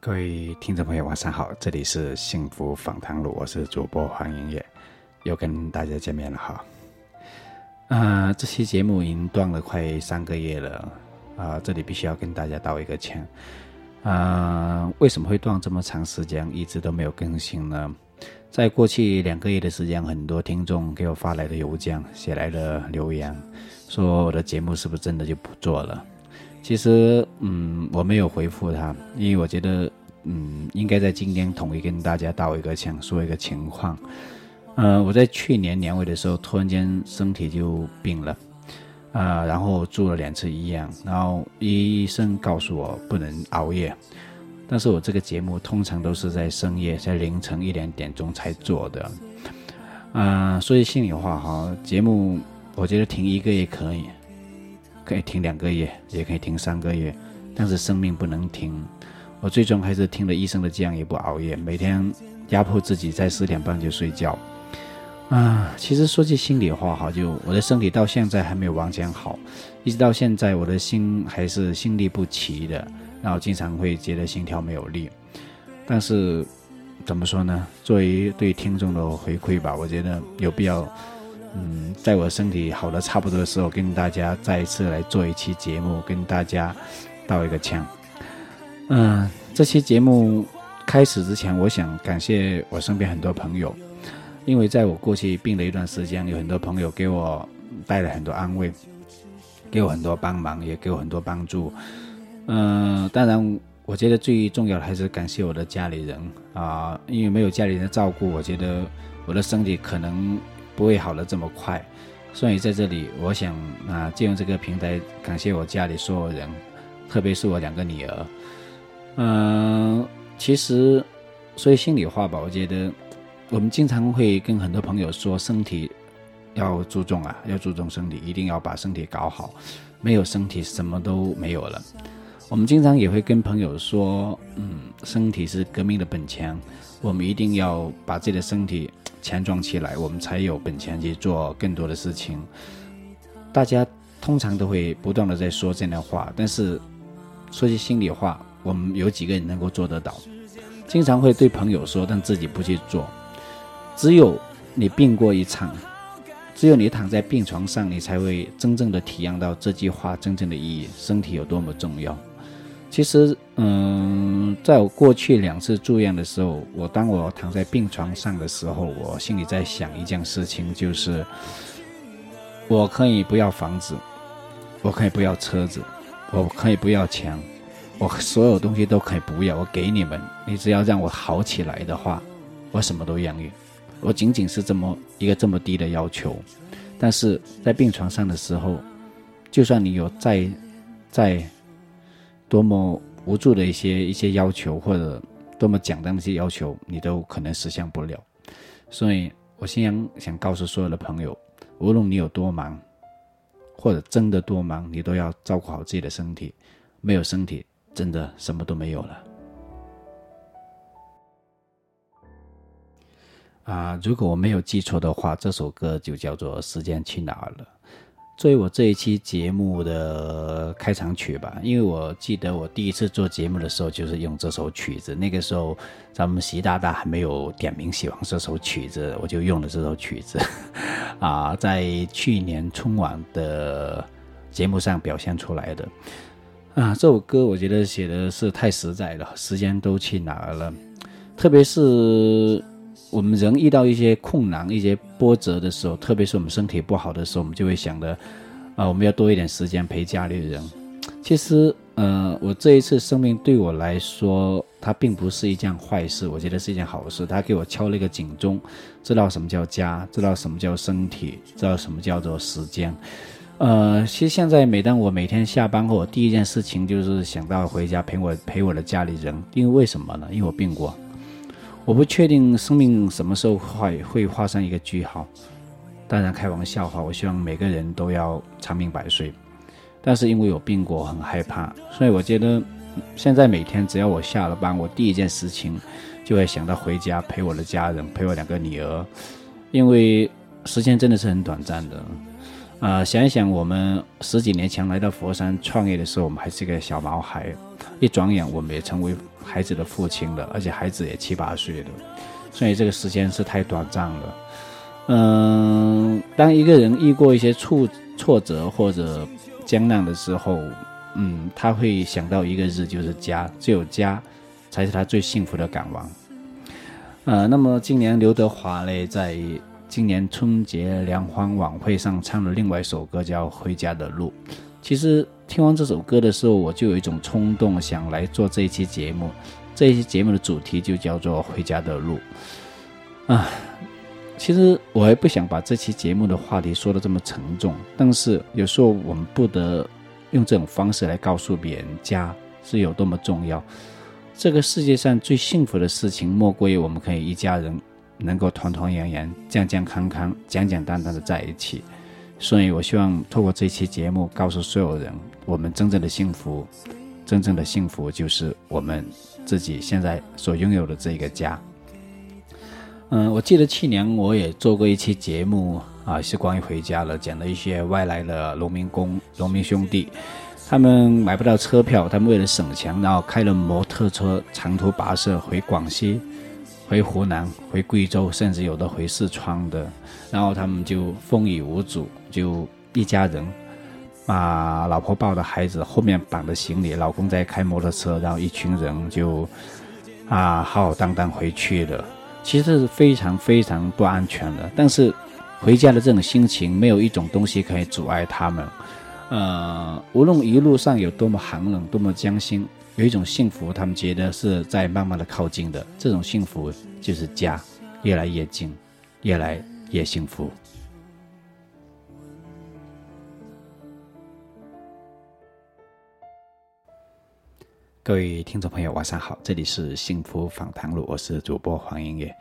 各位听众朋友，晚上好，这里是幸福访谈录，我是主播黄莹月，又跟大家见面了哈。啊，这期节目已经断了快三个月了啊，这里必须要跟大家道一个歉啊。为什么会断这么长时间，一直都没有更新呢？在过去两个月的时间，很多听众给我发来的邮件、写来的留言，说我的节目是不是真的就不做了？其实，嗯，我没有回复他，因为我觉得，嗯，应该在今天统一跟大家道一个歉，说一个情况。呃，我在去年年尾的时候，突然间身体就病了，啊，然后住了两次医院，然后医生告诉我不能熬夜，但是我这个节目通常都是在深夜，在凌晨一两点钟才做的，啊，说句心里话哈，节目我觉得停一个月可以。可以停两个月，也可以停三个月，但是生命不能停。我最终还是听了医生的建议，不熬夜，每天压迫自己在十点半就睡觉。啊，其实说句心里话哈，就我的身体到现在还没有完全好，一直到现在我的心还是心律不齐的，然后经常会觉得心跳没有力。但是怎么说呢？作为对听众的回馈吧，我觉得有必要。嗯，在我身体好的差不多的时候，跟大家再一次来做一期节目，跟大家道一个歉。嗯，这期节目开始之前，我想感谢我身边很多朋友，因为在我过去病了一段时间，有很多朋友给我带来很多安慰，给我很多帮忙，也给我很多帮助。嗯，当然，我觉得最重要的还是感谢我的家里人啊，因为没有家里人的照顾，我觉得我的身体可能。不会好的这么快，所以在这里，我想啊，借用这个平台感谢我家里所有人，特别是我两个女儿。嗯，其实说心里话吧，我觉得我们经常会跟很多朋友说，身体要注重啊，要注重身体，一定要把身体搞好，没有身体什么都没有了。我们经常也会跟朋友说，嗯，身体是革命的本钱，我们一定要把自己的身体。强壮起来，我们才有本钱去做更多的事情。大家通常都会不断的在说这样的话，但是说句心里话，我们有几个人能够做得到？经常会对朋友说，但自己不去做。只有你病过一场，只有你躺在病床上，你才会真正的体验到这句话真正的意义：身体有多么重要。其实，嗯，在我过去两次住院的时候，我当我躺在病床上的时候，我心里在想一件事情，就是我可以不要房子，我可以不要车子，我可以不要钱，我所有东西都可以不要，我给你们，你只要让我好起来的话，我什么都愿意。我仅仅是这么一个这么低的要求，但是在病床上的时候，就算你有再再。多么无助的一些一些要求，或者多么简单的一些要求，你都可能实现不了。所以我先想想告诉所有的朋友，无论你有多忙，或者真的多忙，你都要照顾好自己的身体。没有身体，真的什么都没有了。啊，如果我没有记错的话，这首歌就叫做《时间去哪儿了》。作为我这一期节目的开场曲吧，因为我记得我第一次做节目的时候就是用这首曲子，那个时候咱们习大大还没有点名喜欢这首曲子，我就用了这首曲子，啊，在去年春晚的节目上表现出来的，啊，这首歌我觉得写的是太实在了，时间都去哪儿了，特别是。我们人遇到一些困难、一些波折的时候，特别是我们身体不好的时候，我们就会想着，啊，我们要多一点时间陪家里人。其实，呃，我这一次生命对我来说，它并不是一件坏事，我觉得是一件好事。它给我敲了一个警钟，知道什么叫家，知道什么叫身体，知道什么叫做时间。呃，其实现在每当我每天下班后，第一件事情就是想到回家陪我陪我的家里人，因为为什么呢？因为我病过。我不确定生命什么时候会会画上一个句号，当然开玩笑话，我希望每个人都要长命百岁。但是因为有病过，很害怕，所以我觉得现在每天只要我下了班，我第一件事情就会想到回家陪我的家人，陪我两个女儿，因为时间真的是很短暂的。啊，想一想，我们十几年前来到佛山创业的时候，我们还是个小毛孩，一转眼我们也成为孩子的父亲了，而且孩子也七八岁了，所以这个时间是太短暂了。嗯，当一个人遇过一些挫挫折或者艰难的时候，嗯，他会想到一个字，就是家，只有家才是他最幸福的港湾。呃，那么今年刘德华呢，在今年春节联欢晚会上唱了另外一首歌，叫《回家的路》。其实听完这首歌的时候，我就有一种冲动，想来做这一期节目。这一期节目的主题就叫做《回家的路》啊。其实我也不想把这期节目的话题说的这么沉重，但是有时候我们不得用这种方式来告诉别人家是有多么重要。这个世界上最幸福的事情，莫过于我们可以一家人。能够团团圆圆、健健康康、简简单单的在一起，所以我希望透过这期节目告诉所有人，我们真正的幸福，真正的幸福就是我们自己现在所拥有的这个家。嗯，我记得去年我也做过一期节目啊，是关于回家了，讲了一些外来的农民工、农民兄弟，他们买不到车票，他们为了省钱，然后开了摩托车长途跋涉回广西。回湖南、回贵州，甚至有的回四川的，然后他们就风雨无阻，就一家人，把老婆抱着孩子，后面绑着行李，老公在开摩托车，然后一群人就啊浩浩荡荡回去了。其实是非常非常不安全的，但是回家的这种心情，没有一种东西可以阻碍他们。呃，无论一路上有多么寒冷，多么艰辛。有一种幸福，他们觉得是在慢慢的靠近的，这种幸福就是家，越来越近，越来越幸福。各位听众朋友，晚上好，这里是幸福访谈录，我是主播黄音乐。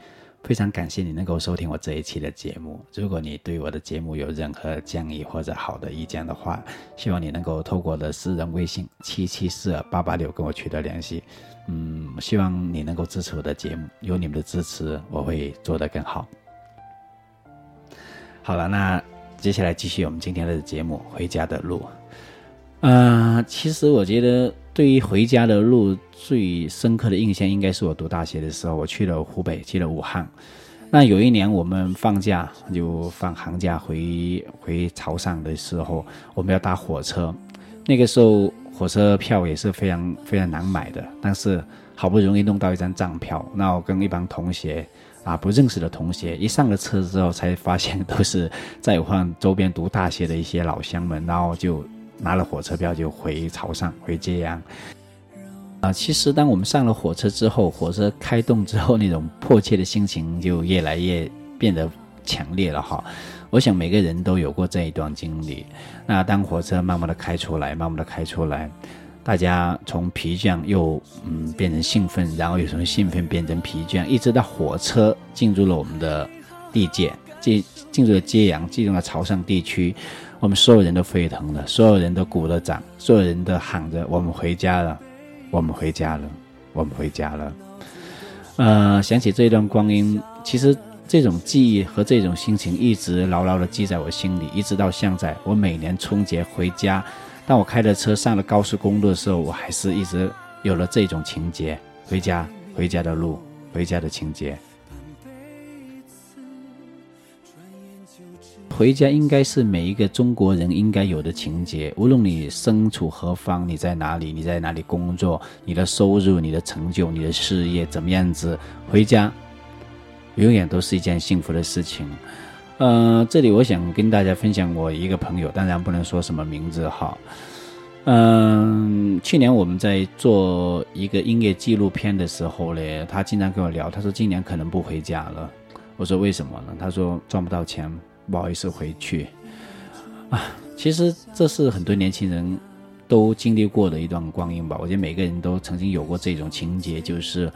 非常感谢你能够收听我这一期的节目。如果你对我的节目有任何建议或者好的意见的话，希望你能够透过我的私人微信七七四二八八六跟我取得联系。嗯，希望你能够支持我的节目，有你们的支持，我会做得更好。好了，那接下来继续我们今天的节目《回家的路》。嗯，其实我觉得。对于回家的路最深刻的印象，应该是我读大学的时候，我去了湖北，去了武汉。那有一年我们放假，就放寒假回回潮汕的时候，我们要搭火车。那个时候火车票也是非常非常难买的，但是好不容易弄到一张站票，那我跟一帮同学啊不认识的同学，一上了车之后，才发现都是在武汉周边读大学的一些老乡们，然后就。拿了火车票就回潮汕，回揭阳。啊，其实当我们上了火车之后，火车开动之后，那种迫切的心情就越来越变得强烈了哈。我想每个人都有过这一段经历。那当火车慢慢的开出来，慢慢的开出来，大家从疲倦又嗯变成兴奋，然后又从兴奋变成疲倦，一直到火车进入了我们的地界，进进入了揭阳，进入了潮汕地区。我们所有人都沸腾了，所有人都鼓了掌，所有人都喊着：“我们回家了，我们回家了，我们回家了。”呃，想起这段光阴，其实这种记忆和这种心情一直牢牢地记在我心里，一直到现在。我每年春节回家，当我开着车上了高速公路的时候，我还是一直有了这种情节：回家，回家的路，回家的情节。回家应该是每一个中国人应该有的情节。无论你身处何方，你在哪里，你在哪里工作，你的收入、你的成就、你的事业怎么样子，回家永远都是一件幸福的事情。呃，这里我想跟大家分享我一个朋友，当然不能说什么名字哈。嗯，去年我们在做一个音乐纪录片的时候呢，他经常跟我聊，他说今年可能不回家了。我说为什么呢？他说赚不到钱。不好意思，回去啊！其实这是很多年轻人都经历过的一段光阴吧。我觉得每个人都曾经有过这种情节，就是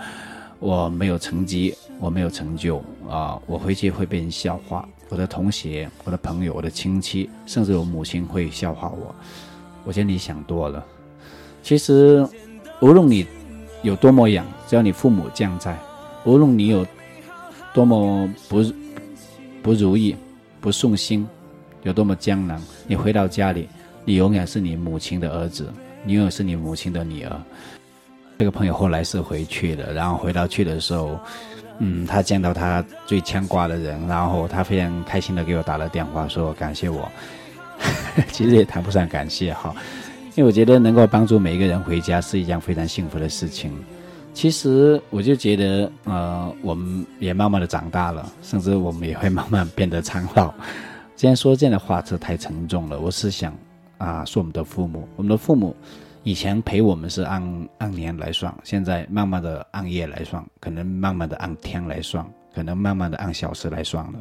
我没有成绩，我没有成就啊，我回去会被人笑话。我的同学、我的朋友、我的亲戚，甚至我母亲会笑话我。我觉得你想多了。其实，无论你有多么养，只要你父母健在，无论你有多么不不如意。不顺心，有多么艰难，你回到家里，你永远是你母亲的儿子，你永远是你母亲的女儿。这个朋友后来是回去了，然后回到去的时候，嗯，他见到他最牵挂的人，然后他非常开心的给我打了电话，说感谢我。其实也谈不上感谢哈，因为我觉得能够帮助每一个人回家是一件非常幸福的事情。其实我就觉得，呃，我们也慢慢的长大了，甚至我们也会慢慢变得苍老。既然说这样的话是太沉重了，我是想啊，说我们的父母，我们的父母。以前陪我们是按按年来算，现在慢慢的按月来算，可能慢慢的按天来算，可能慢慢的按小时来算了。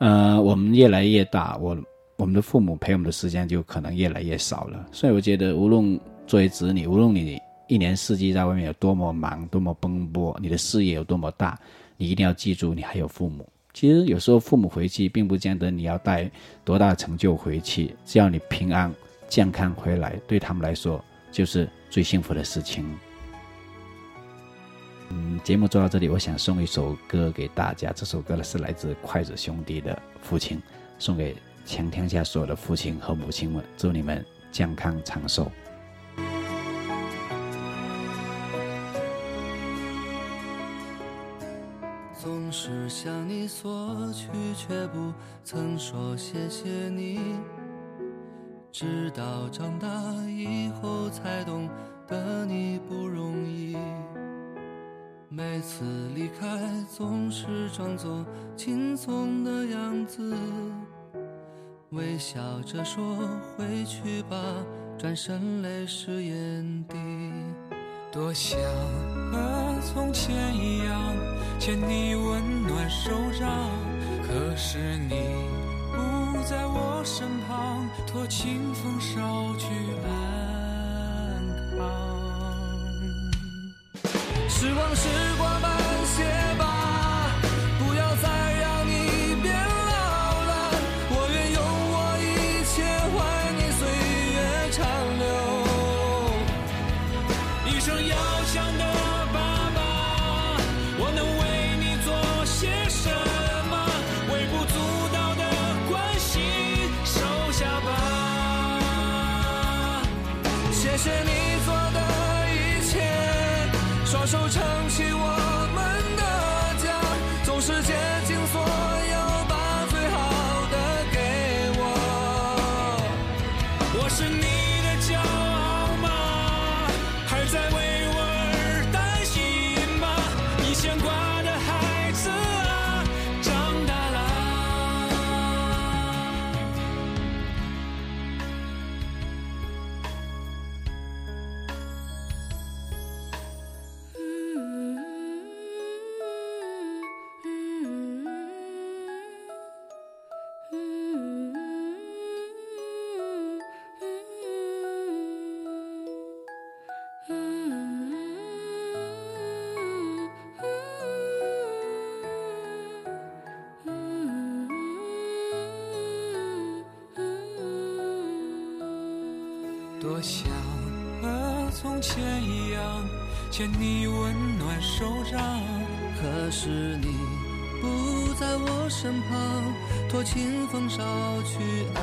呃，我们越来越大，我我们的父母陪我们的时间就可能越来越少了。所以我觉得，无论作为子女，无论你一年四季在外面有多么忙、多么奔波，你的事业有多么大，你一定要记住，你还有父母。其实有时候父母回去，并不见得你要带多大成就回去，只要你平安健康回来，对他们来说。就是最幸福的事情。嗯，节目做到这里，我想送一首歌给大家。这首歌呢是来自筷子兄弟的《父亲》，送给全天下所有的父亲和母亲们，祝你们健康长寿。是向你索取，却不曾说谢谢你。直到长大以后才懂得你不容易，每次离开总是装作轻松的样子，微笑着说回去吧，转身泪湿眼底。多想和从前一样牵你温暖手掌，可是你不。在我身旁，托清风捎去安康。时光，时光多牵你温暖手掌，可是你不在我身旁，托清风捎去安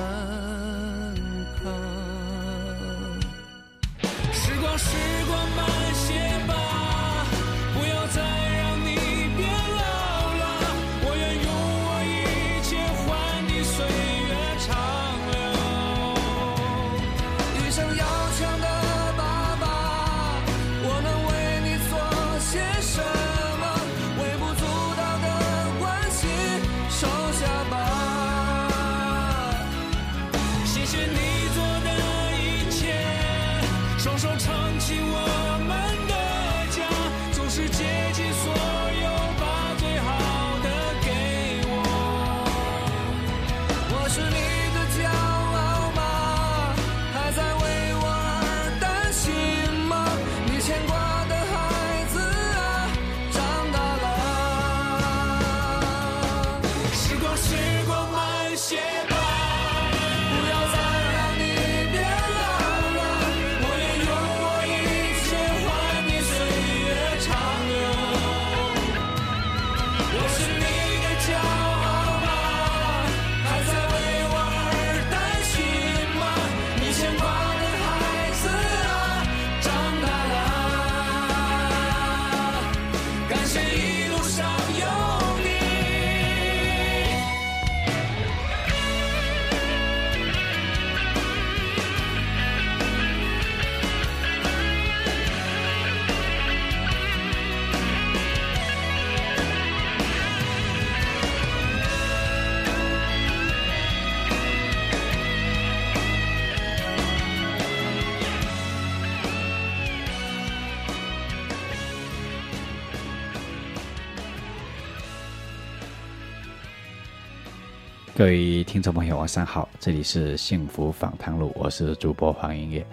各位听众朋友，晚上好，这里是幸福访谈录，我是主播黄音乐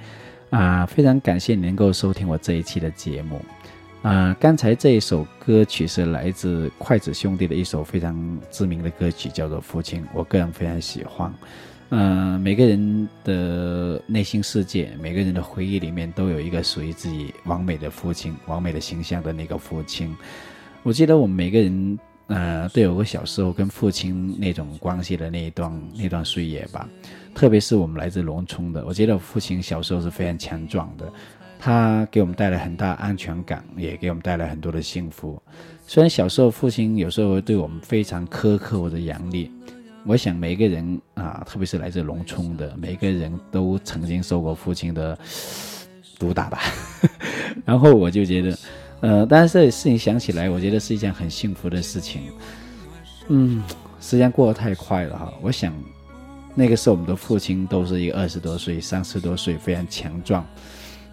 啊，非常感谢你能够收听我这一期的节目啊。刚才这一首歌曲是来自筷子兄弟的一首非常知名的歌曲，叫做《父亲》，我个人非常喜欢。嗯，每个人的内心世界，每个人的回忆里面都有一个属于自己完美的父亲，完美的形象的那个父亲。我记得我们每个人。呃，都有个小时候跟父亲那种关系的那一段那段岁月吧，特别是我们来自农村的，我觉得父亲小时候是非常强壮的，他给我们带来很大安全感，也给我们带来很多的幸福。虽然小时候父亲有时候会对我们非常苛刻或者严厉，我想每个人啊，特别是来自农村的每个人都曾经受过父亲的毒打吧。然后我就觉得。呃，但是这事情想起来，我觉得是一件很幸福的事情。嗯，时间过得太快了哈。我想，那个时候我们的父亲都是一个二十多岁、三十多岁，非常强壮，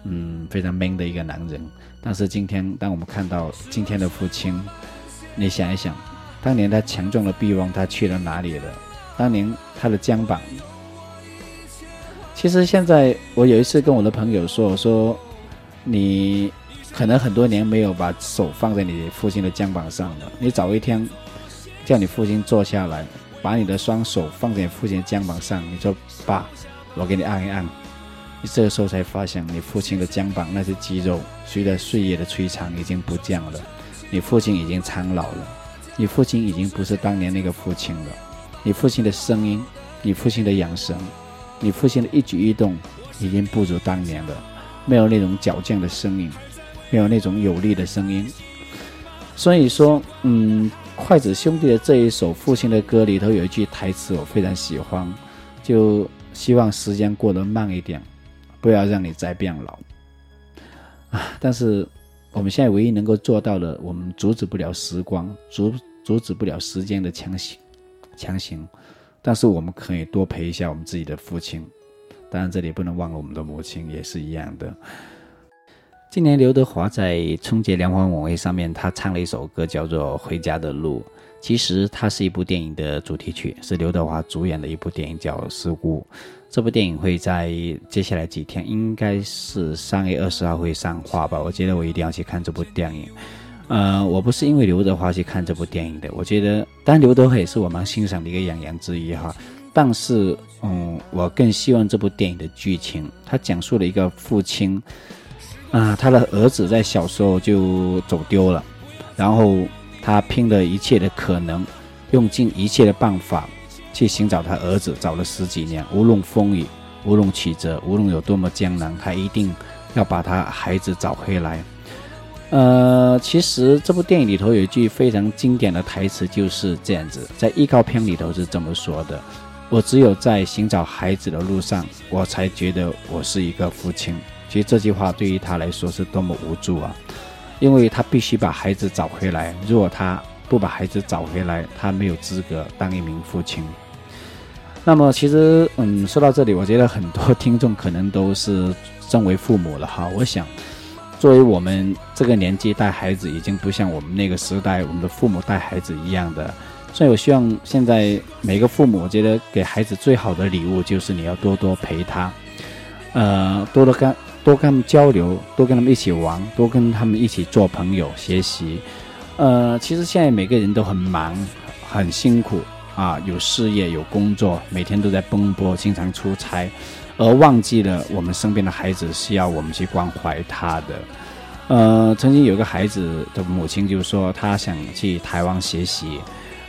嗯，非常 man 的一个男人。但是今天，当我们看到今天的父亲，你想一想，当年他强壮的臂弯，他去了哪里了？当年他的肩膀，其实现在我有一次跟我的朋友说，我说你。可能很多年没有把手放在你父亲的肩膀上了。你早一天，叫你父亲坐下来，把你的双手放在你父亲的肩膀上，你说：“爸，我给你按一按。”你这个时候才发现，你父亲的肩膀那些肌肉，随着岁月的摧残已经不见了。你父亲已经苍老了，你父亲已经不是当年那个父亲了。你父亲的声音，你父亲的眼神，你父亲的一举一动，已经不如当年了，没有那种矫健的声音。没有那种有力的声音，所以说，嗯，筷子兄弟的这一首父亲的歌里头有一句台词我非常喜欢，就希望时间过得慢一点，不要让你再变老啊！但是我们现在唯一能够做到的，我们阻止不了时光，阻阻止不了时间的强行强行，但是我们可以多陪一下我们自己的父亲，当然这里不能忘了我们的母亲也是一样的。今年刘德华在春节联欢晚会上面，他唱了一首歌，叫做《回家的路》。其实它是一部电影的主题曲，是刘德华主演的一部电影，叫《失孤》。这部电影会在接下来几天，应该是三月二十号会上画吧。我觉得我一定要去看这部电影。呃，我不是因为刘德华去看这部电影的，我觉得，当然刘德华也是我蛮欣赏的一个演员之一哈。但是，嗯，我更希望这部电影的剧情，它讲述了一个父亲。啊，他的儿子在小时候就走丢了，然后他拼了一切的可能，用尽一切的办法去寻找他儿子，找了十几年，无论风雨，无论曲折，无论有多么艰难，他一定要把他孩子找回来。呃，其实这部电影里头有一句非常经典的台词，就是这样子，在预告片里头是这么说的：“我只有在寻找孩子的路上，我才觉得我是一个父亲。”其实这句话对于他来说是多么无助啊！因为他必须把孩子找回来，如果他不把孩子找回来，他没有资格当一名父亲。那么，其实，嗯，说到这里，我觉得很多听众可能都是身为父母了哈。我想，作为我们这个年纪带孩子，已经不像我们那个时代我们的父母带孩子一样的。所以我希望现在每个父母，我觉得给孩子最好的礼物就是你要多多陪他，呃，多多跟。多跟他们交流，多跟他们一起玩，多跟他们一起做朋友、学习。呃，其实现在每个人都很忙，很辛苦啊，有事业、有工作，每天都在奔波，经常出差，而忘记了我们身边的孩子需要我们去关怀他的。呃，曾经有个孩子的母亲就说，他想去台湾学习。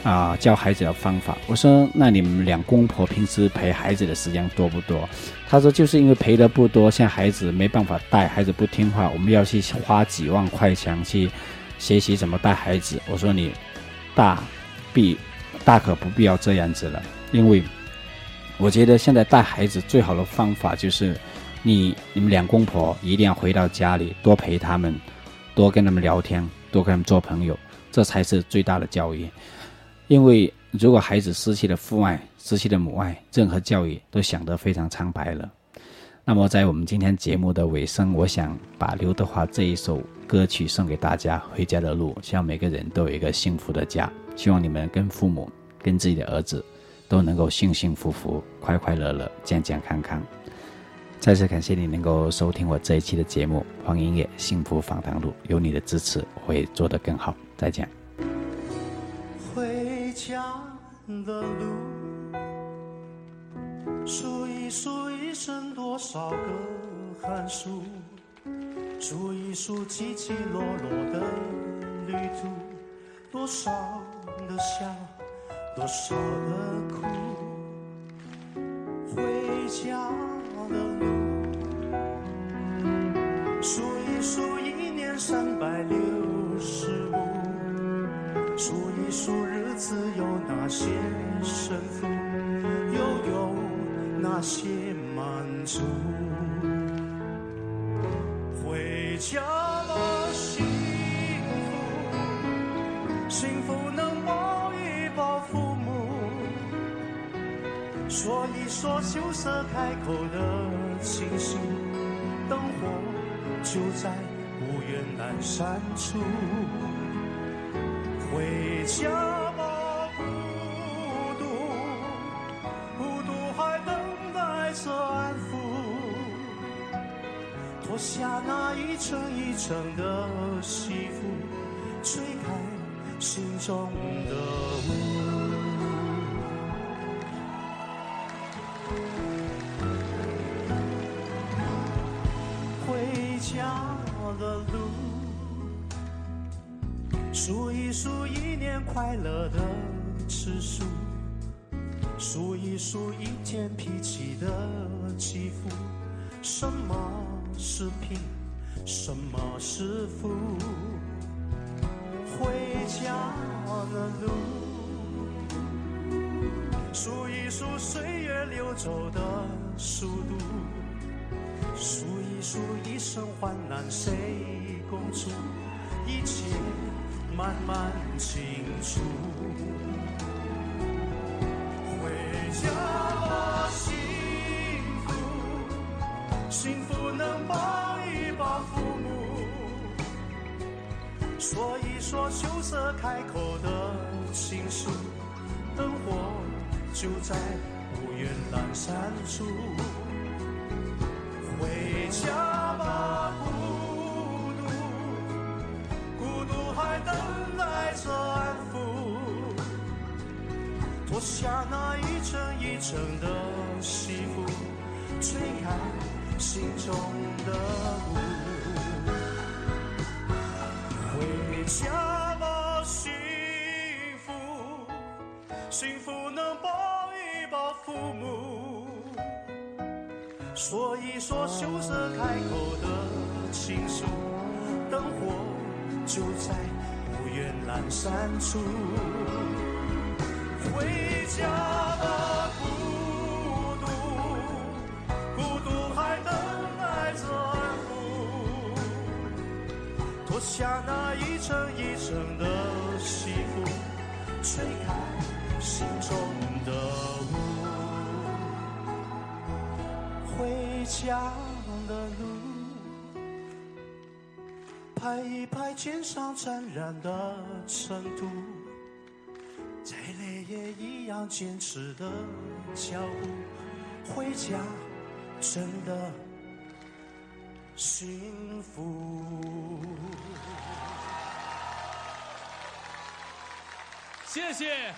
啊，教孩子的方法。我说，那你们两公婆平时陪孩子的时间多不多？他说，就是因为陪的不多，现在孩子没办法带，孩子不听话，我们要去花几万块钱去学习怎么带孩子。我说你大必大可不必要这样子了，因为我觉得现在带孩子最好的方法就是你你们两公婆一定要回到家里，多陪他们，多跟他们聊天，多跟他们做朋友，这才是最大的教育。因为如果孩子失去了父爱，失去了母爱，任何教育都想得非常苍白了。那么，在我们今天节目的尾声，我想把刘德华这一首歌曲送给大家，《回家的路》，希望每个人都有一个幸福的家。希望你们跟父母、跟自己的儿子都能够幸幸福福、快快乐乐、健健康康。再次感谢你能够收听我这一期的节目《黄音乐幸福访谈录》，有你的支持，我会做得更好。再见。回家的路，数一数一生多少个寒暑，数一数起起落落的旅途，多少的笑，多少的哭。回家的路，数一数一年三百六十五。数一数日子有哪些胜负，又有哪些满足？回家吧，幸福，幸福能抱一抱父母，说一说羞涩开口的情愫，灯火就在不远阑珊处。回家下那一层一层的西服，吹开心中的雾。回家的路。数一数一年快乐的次数，数一数一天脾气的起伏。什么是贫，什么是富？回家的路，数一数岁月流走的速度，数一数一生患难谁共处，一切。慢慢清楚，回家幸福能抱一抱父母，说一说羞涩开口的情愫，灯火就在无缘阑珊处，回家吧。孤独，孤独还等待着安抚，脱下那一层一层的西服，吹开心中的雾。回家吧，幸福，幸福能抱一抱父母，说一说羞涩开口的情愫，灯火就在不。远阑珊处，回家吧，脱下那一层一层的西服，吹开心中的雾。回家的路。拍一拍肩上沾染的尘土，再累也一样坚持的脚步，回家真的幸福。谢谢。